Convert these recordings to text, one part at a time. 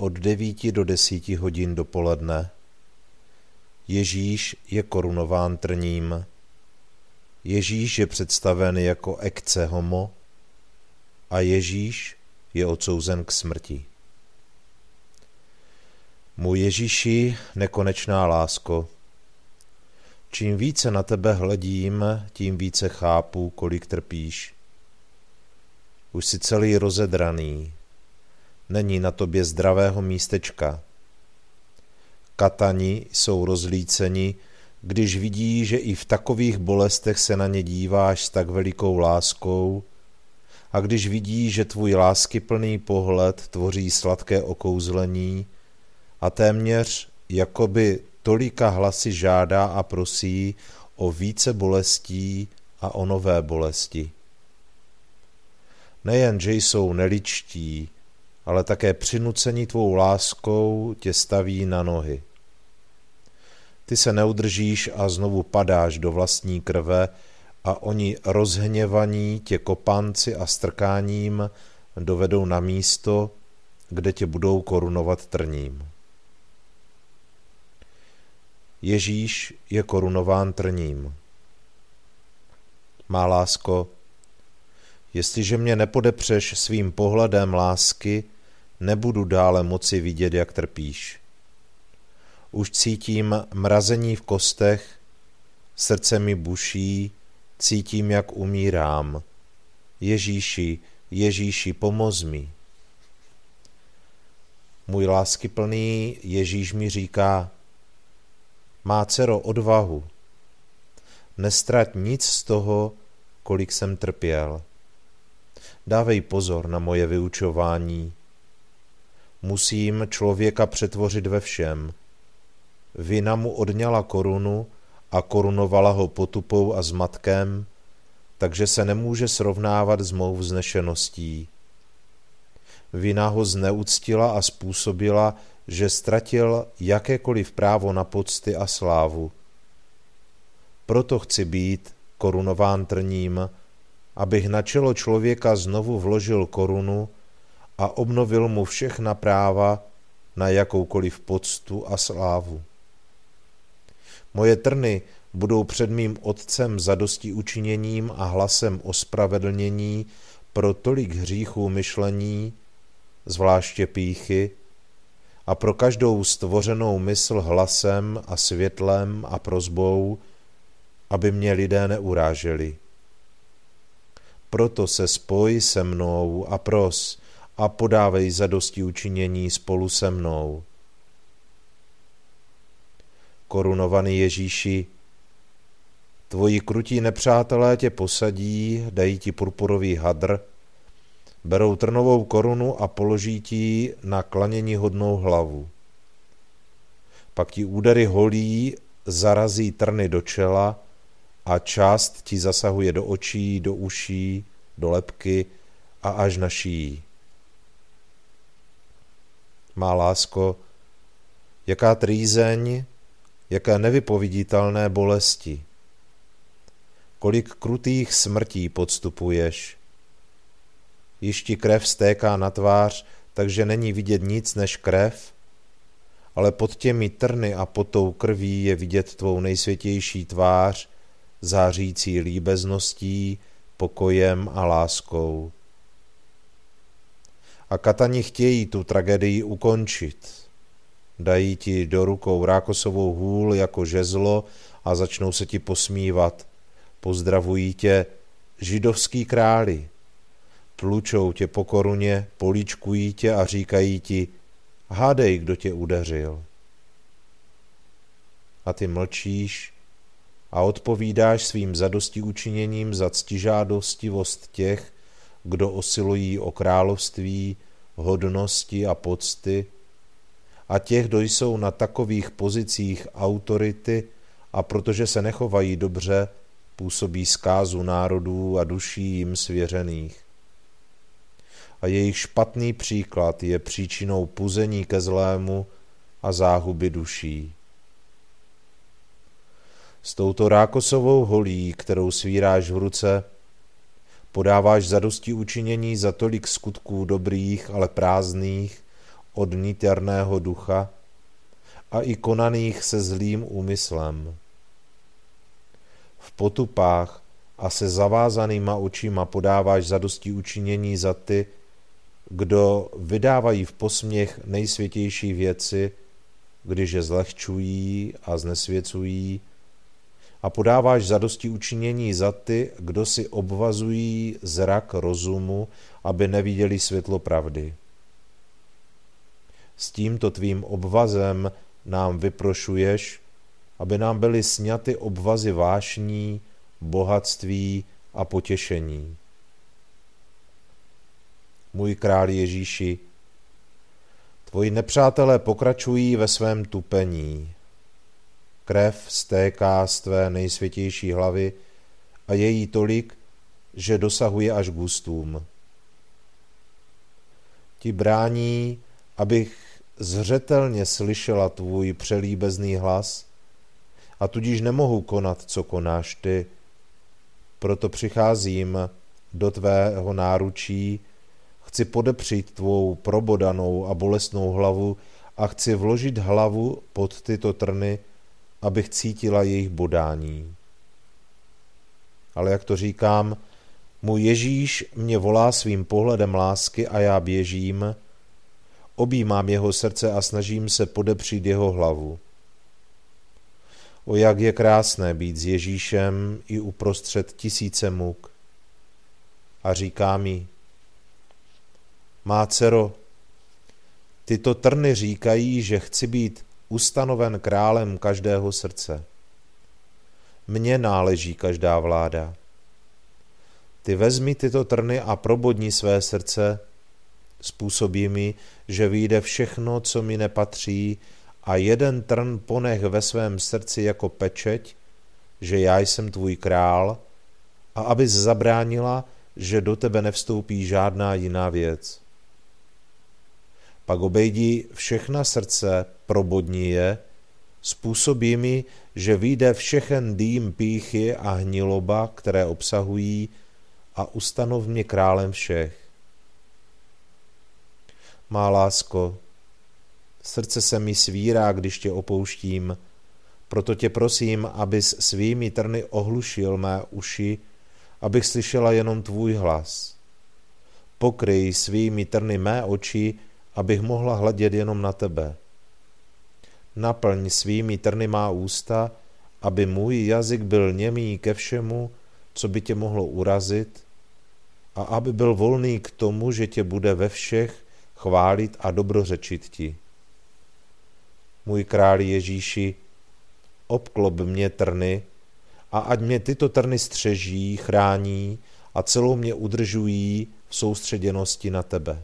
od 9 do 10 hodin dopoledne. Ježíš je korunován trním. Ježíš je představen jako ekce homo a Ježíš je odsouzen k smrti. Můj Ježíši, nekonečná lásko, čím více na tebe hledím, tím více chápu, kolik trpíš. Už si celý rozedraný, není na tobě zdravého místečka. Katani jsou rozlíceni, když vidí, že i v takových bolestech se na ně díváš s tak velikou láskou a když vidí, že tvůj láskyplný pohled tvoří sladké okouzlení a téměř jakoby tolika hlasy žádá a prosí o více bolestí a o nové bolesti. Nejen, že jsou neličtí, ale také přinucení tvou láskou tě staví na nohy. Ty se neudržíš a znovu padáš do vlastní krve a oni rozhněvaní tě kopanci a strkáním dovedou na místo, kde tě budou korunovat trním. Ježíš je korunován trním. Má lásko, jestliže mě nepodepřeš svým pohledem lásky, nebudu dále moci vidět, jak trpíš. Už cítím mrazení v kostech, srdce mi buší, cítím, jak umírám. Ježíši, Ježíši, pomoz mi. Můj láskyplný Ježíš mi říká, má dcero odvahu, nestrať nic z toho, kolik jsem trpěl. Dávej pozor na moje vyučování, musím člověka přetvořit ve všem. Vina mu odňala korunu a korunovala ho potupou a zmatkem, takže se nemůže srovnávat s mou vznešeností. Vina ho zneuctila a způsobila, že ztratil jakékoliv právo na pocty a slávu. Proto chci být korunován trním, abych na čelo člověka znovu vložil korunu, a obnovil mu všechna práva na jakoukoliv poctu a slávu. Moje trny budou před mým otcem zadosti učiněním a hlasem ospravedlnění pro tolik hříchů myšlení, zvláště píchy, a pro každou stvořenou mysl hlasem a světlem a prozbou, aby mě lidé neuráželi. Proto se spoj se mnou a pros a podávej zadosti učinění spolu se mnou. Korunovaný Ježíši, tvoji krutí nepřátelé tě posadí, dají ti purpurový hadr, berou trnovou korunu a položí ti na klanění hodnou hlavu. Pak ti údery holí zarazí trny do čela a část ti zasahuje do očí, do uší, do lepky a až na šíjí. Má lásko, jaká trýzeň, jaké nevypoviditelné bolesti. Kolik krutých smrtí podstupuješ. Již ti krev stéká na tvář, takže není vidět nic než krev, ale pod těmi trny a pod tou krví je vidět tvou nejsvětější tvář, zářící líbezností, pokojem a láskou. A katani chtějí tu tragédii ukončit. Dají ti do rukou rákosovou hůl jako žezlo a začnou se ti posmívat. Pozdravují tě židovský králi. Tlučou tě po koruně, políčkují tě a říkají ti, hádej, kdo tě udeřil. A ty mlčíš a odpovídáš svým zadosti učiněním za ctižádostivost těch, kdo osilují o království, hodnosti a pocty, a těch, kdo jsou na takových pozicích autority a protože se nechovají dobře, působí zkázu národů a duší jim svěřených. A jejich špatný příklad je příčinou puzení ke zlému a záhuby duší. S touto rákosovou holí, kterou svíráš v ruce, podáváš zadosti učinění za tolik skutků dobrých, ale prázdných, od niterného ducha a i konaných se zlým úmyslem. V potupách a se zavázanýma očima podáváš zadosti učinění za ty, kdo vydávají v posměch nejsvětější věci, když je zlehčují a znesvěcují, a podáváš zadosti učinění za ty, kdo si obvazují zrak rozumu, aby neviděli světlo pravdy. S tímto tvým obvazem nám vyprošuješ, aby nám byly sněty obvazy vášní, bohatství a potěšení. Můj král Ježíši, tvoji nepřátelé pokračují ve svém tupení. Krev stéká z tvé nejsvětější hlavy a je jí tolik, že dosahuje až k. Ti brání, abych zřetelně slyšela tvůj přelíbezný hlas a tudíž nemohu konat, co konáš ty. Proto přicházím do tvého náručí, chci podepřít tvou probodanou a bolestnou hlavu a chci vložit hlavu pod tyto trny, abych cítila jejich bodání. Ale jak to říkám, můj Ježíš mě volá svým pohledem lásky a já běžím, objímám jeho srdce a snažím se podepřít jeho hlavu. O jak je krásné být s Ježíšem i uprostřed tisíce muk. A říká mi, má dcero, tyto trny říkají, že chci být ustanoven králem každého srdce. Mně náleží každá vláda. Ty vezmi tyto trny a probodni své srdce, způsobí mi, že vyjde všechno, co mi nepatří a jeden trn ponech ve svém srdci jako pečeť, že já jsem tvůj král a abys zabránila, že do tebe nevstoupí žádná jiná věc. Pak obejdi všechna srdce, probodni je, způsobí mi, že vyjde všechen dým píchy a hniloba, které obsahují, a ustanov mě králem všech. Má lásko, srdce se mi svírá, když tě opouštím, Proto tě prosím, abys svými trny ohlušil mé uši, abych slyšela jenom tvůj hlas. Pokryj svými trny mé oči, abych mohla hledět jenom na tebe. Naplň svými trny má ústa, aby můj jazyk byl němý ke všemu, co by tě mohlo urazit, a aby byl volný k tomu, že tě bude ve všech chválit a dobrořečit ti. Můj králi Ježíši, obklop mě trny a ať mě tyto trny střeží, chrání a celou mě udržují v soustředěnosti na tebe.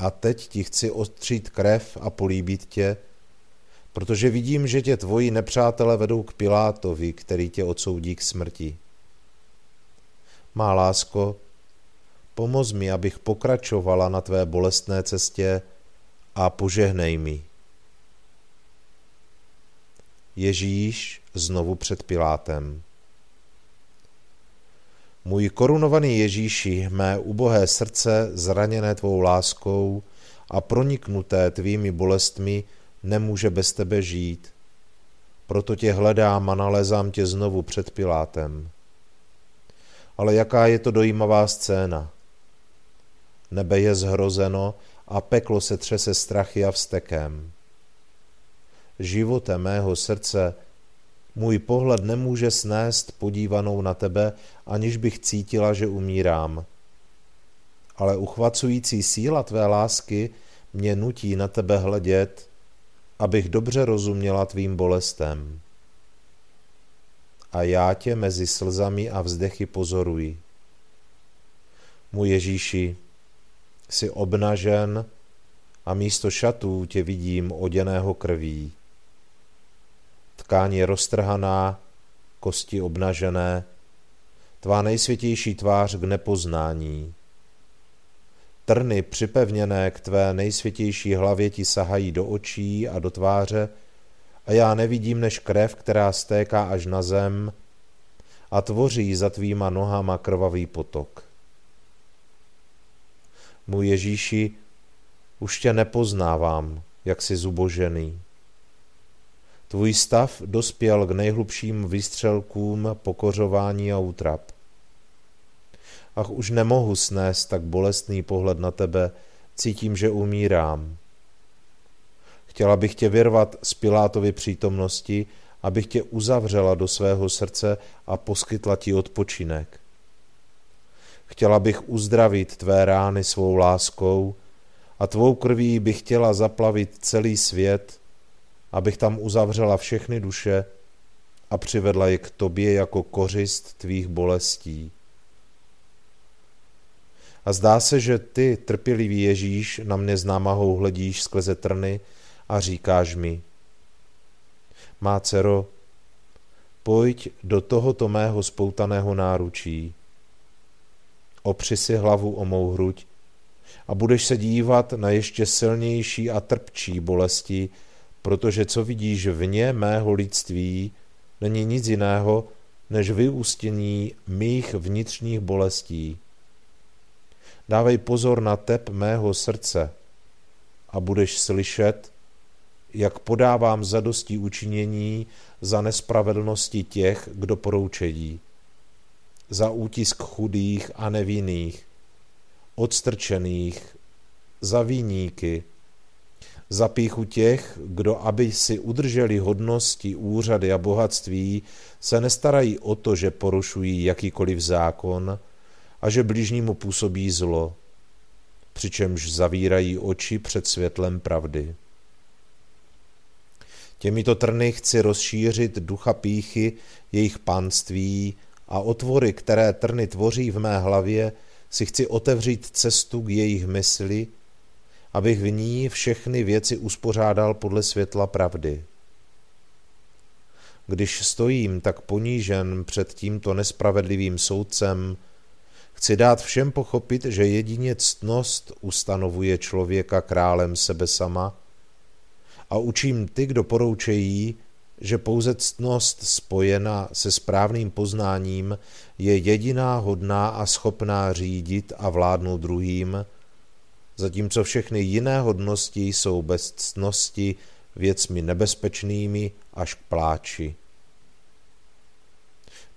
A teď ti chci ostřít krev a políbit tě, protože vidím, že tě tvoji nepřátelé vedou k Pilátovi, který tě odsoudí k smrti. Má lásko, pomoz mi, abych pokračovala na tvé bolestné cestě a požehnej mi. Ježíš znovu před Pilátem. Můj korunovaný Ježíši, mé ubohé srdce, zraněné tvou láskou a proniknuté tvými bolestmi, nemůže bez tebe žít. Proto tě hledám a nalézám tě znovu před Pilátem. Ale jaká je to dojímavá scéna? Nebe je zhrozeno a peklo se třese strachy a vstekem. Živote mého srdce, můj pohled nemůže snést podívanou na tebe, aniž bych cítila, že umírám. Ale uchvacující síla tvé lásky mě nutí na tebe hledět, abych dobře rozuměla tvým bolestem. A já tě mezi slzami a vzdechy pozoruji. Můj Ježíši, jsi obnažen a místo šatů tě vidím oděného krví. Tkáň je roztrhaná, kosti obnažené, tvá nejsvětější tvář k nepoznání. Trny připevněné k tvé nejsvětější hlavě ti sahají do očí a do tváře a já nevidím než krev, která stéká až na zem a tvoří za tvýma nohama krvavý potok. Můj Ježíši, už tě nepoznávám, jak jsi zubožený. Tvůj stav dospěl k nejhlubším výstřelkům pokořování a útrap. Ach, už nemohu snést tak bolestný pohled na tebe, cítím, že umírám. Chtěla bych tě vyrvat z Pilátovy přítomnosti, abych tě uzavřela do svého srdce a poskytla ti odpočinek. Chtěla bych uzdravit tvé rány svou láskou a tvou krví bych chtěla zaplavit celý svět, abych tam uzavřela všechny duše a přivedla je k tobě jako kořist tvých bolestí. A zdá se, že ty, trpělivý Ježíš, na mne s námahou hledíš skleze trny a říkáš mi, má dcero, pojď do tohoto mého spoutaného náručí, opři si hlavu o mou hruď a budeš se dívat na ještě silnější a trpčí bolesti, protože co vidíš vně mého lidství, není nic jiného, než vyústění mých vnitřních bolestí. Dávej pozor na tep mého srdce a budeš slyšet, jak podávám zadostí učinění za nespravedlnosti těch, kdo poroučejí, za útisk chudých a nevinných, odstrčených, za výníky, za píchu těch, kdo, aby si udrželi hodnosti, úřady a bohatství, se nestarají o to, že porušují jakýkoliv zákon a že bližnímu působí zlo, přičemž zavírají oči před světlem pravdy. Těmito trny chci rozšířit ducha píchy, jejich panství a otvory, které trny tvoří v mé hlavě, si chci otevřít cestu k jejich mysli, abych v ní všechny věci uspořádal podle světla pravdy. Když stojím tak ponížen před tímto nespravedlivým soudcem, chci dát všem pochopit, že jedině ctnost ustanovuje člověka králem sebe sama a učím ty, kdo poroučejí, že pouze ctnost spojena se správným poznáním je jediná hodná a schopná řídit a vládnout druhým, zatímco všechny jiné hodnosti jsou bez ctnosti věcmi nebezpečnými až k pláči.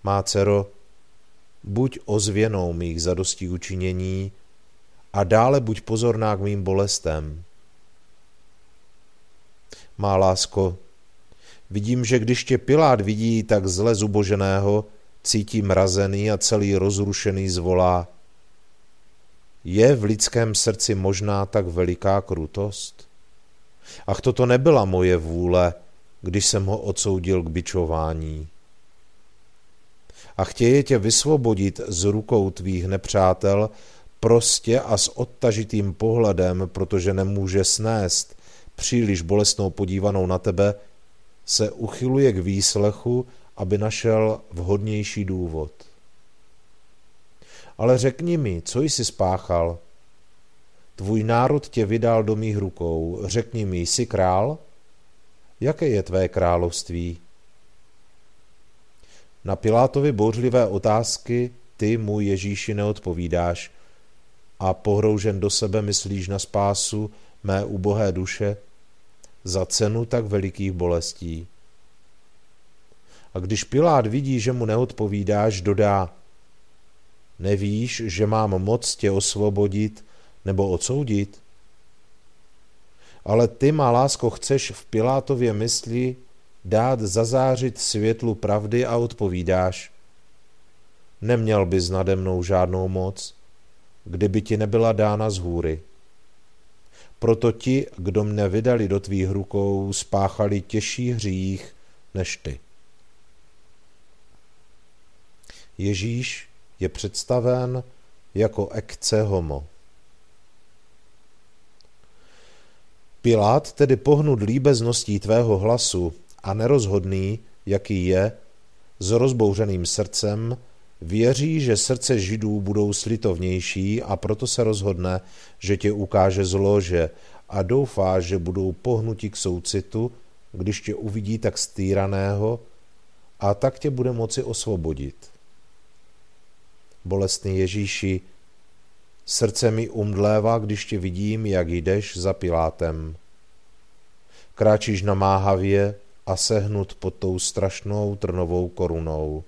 Má dcero, buď ozvěnou mých zadostí učinění a dále buď pozorná k mým bolestem. Má lásko, vidím, že když tě Pilát vidí tak zle zuboženého, cítí mrazený a celý rozrušený zvolá. Je v lidském srdci možná tak veliká krutost? Ach, toto nebyla moje vůle, když jsem ho odsoudil k bičování. A chtěje tě vysvobodit z rukou tvých nepřátel prostě a s odtažitým pohledem, protože nemůže snést příliš bolestnou podívanou na tebe, se uchyluje k výslechu, aby našel vhodnější důvod. Ale řekni mi, co jsi spáchal? Tvůj národ tě vydal do mých rukou. Řekni mi, jsi král? Jaké je tvé království? Na Pilátovi bouřlivé otázky ty, můj Ježíši, neodpovídáš a pohroužen do sebe myslíš na spásu mé ubohé duše za cenu tak velikých bolestí. A když Pilát vidí, že mu neodpovídáš, dodá, nevíš, že mám moc tě osvobodit nebo odsoudit? Ale ty, má lásko, chceš v Pilátově mysli dát zazářit světlu pravdy a odpovídáš, neměl bys nade mnou žádnou moc, kdyby ti nebyla dána z hůry. Proto ti, kdo mne vydali do tvých rukou, spáchali těžší hřích než ty. Ježíš je představen jako ekce homo. Pilát tedy pohnut líbezností tvého hlasu a nerozhodný, jaký je, s rozbouřeným srdcem, věří, že srdce židů budou slitovnější a proto se rozhodne, že tě ukáže zlože a doufá, že budou pohnuti k soucitu, když tě uvidí tak stýraného a tak tě bude moci osvobodit. Bolestný Ježíši, srdce mi umdlévá, když tě vidím, jak jdeš za Pilátem. Kráčíš na máhavě a sehnut pod tou strašnou trnovou korunou.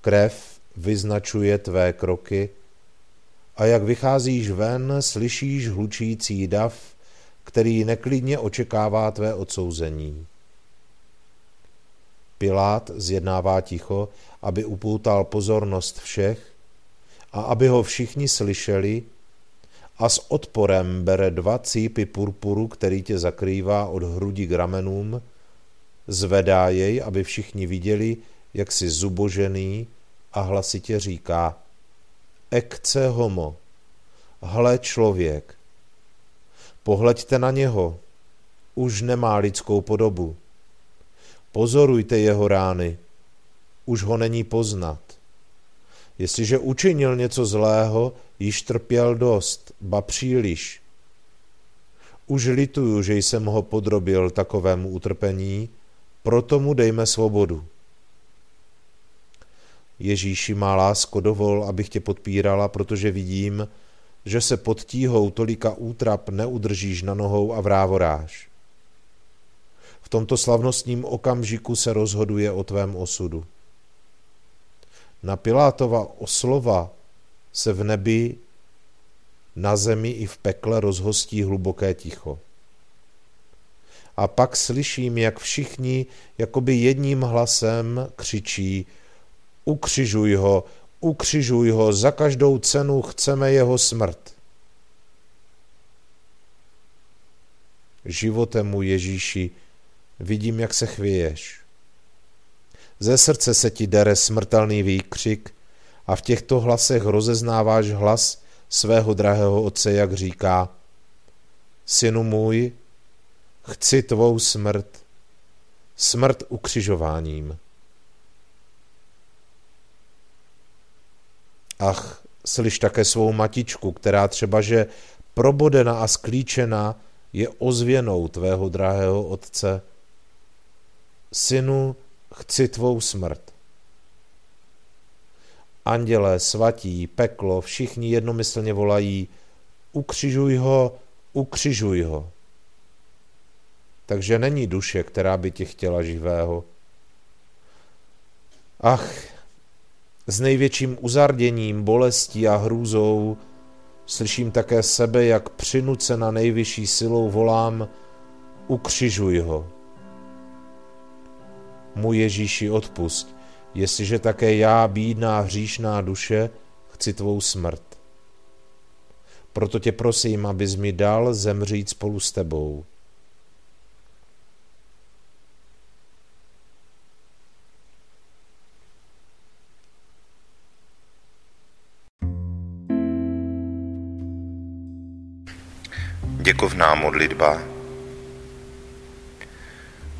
Krev vyznačuje tvé kroky a jak vycházíš ven, slyšíš hlučící dav, který neklidně očekává tvé odsouzení. Pilát zjednává ticho, aby upoutal pozornost všech a aby ho všichni slyšeli a s odporem bere dva cípy purpuru, který tě zakrývá od hrudi k ramenům, zvedá jej, aby všichni viděli, jak si zubožený a hlasitě říká Ekce homo, hle člověk, pohleďte na něho, už nemá lidskou podobu. Pozorujte jeho rány, už ho není poznat. Jestliže učinil něco zlého, již trpěl dost, ba příliš. Už lituju, že jsem ho podrobil takovému utrpení, proto mu dejme svobodu. Ježíši má lásko, dovol, abych tě podpírala, protože vidím, že se pod tíhou tolika útrap neudržíš na nohou a vrávoráš. Tomto slavnostním okamžiku se rozhoduje o tvém osudu. Na Pilátova oslova se v nebi, na zemi i v pekle rozhostí hluboké ticho. A pak slyším, jak všichni jakoby jedním hlasem křičí ukřižuj ho, ukřižuj ho, za každou cenu chceme jeho smrt. Životem mu Ježíši vidím, jak se chvěješ. Ze srdce se ti dere smrtelný výkřik a v těchto hlasech rozeznáváš hlas svého drahého otce, jak říká Synu můj, chci tvou smrt, smrt ukřižováním. Ach, slyš také svou matičku, která třeba, že probodena a sklíčena je ozvěnou tvého drahého otce. Synu, chci tvou smrt. Andělé, svatí, peklo, všichni jednomyslně volají, ukřižuj ho, ukřižuj ho. takže není duše, která by tě chtěla živého. Ach, s největším uzarděním, bolestí a hrůzou slyším také sebe, jak přinucena nejvyšší silou volám, ukřižuj ho. Můj Ježíši odpust, jestliže také já, bídná hříšná duše, chci tvou smrt. Proto tě prosím, abys mi dal zemřít spolu s tebou. Děkovná modlitba.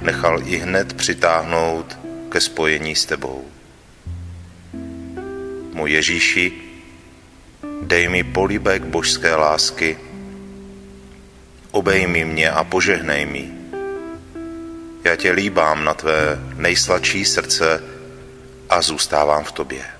nechal i hned přitáhnout ke spojení s tebou. Můj Ježíši, dej mi políbek božské lásky, obejmi mě a požehnej mi. Já tě líbám na tvé nejsladší srdce a zůstávám v tobě.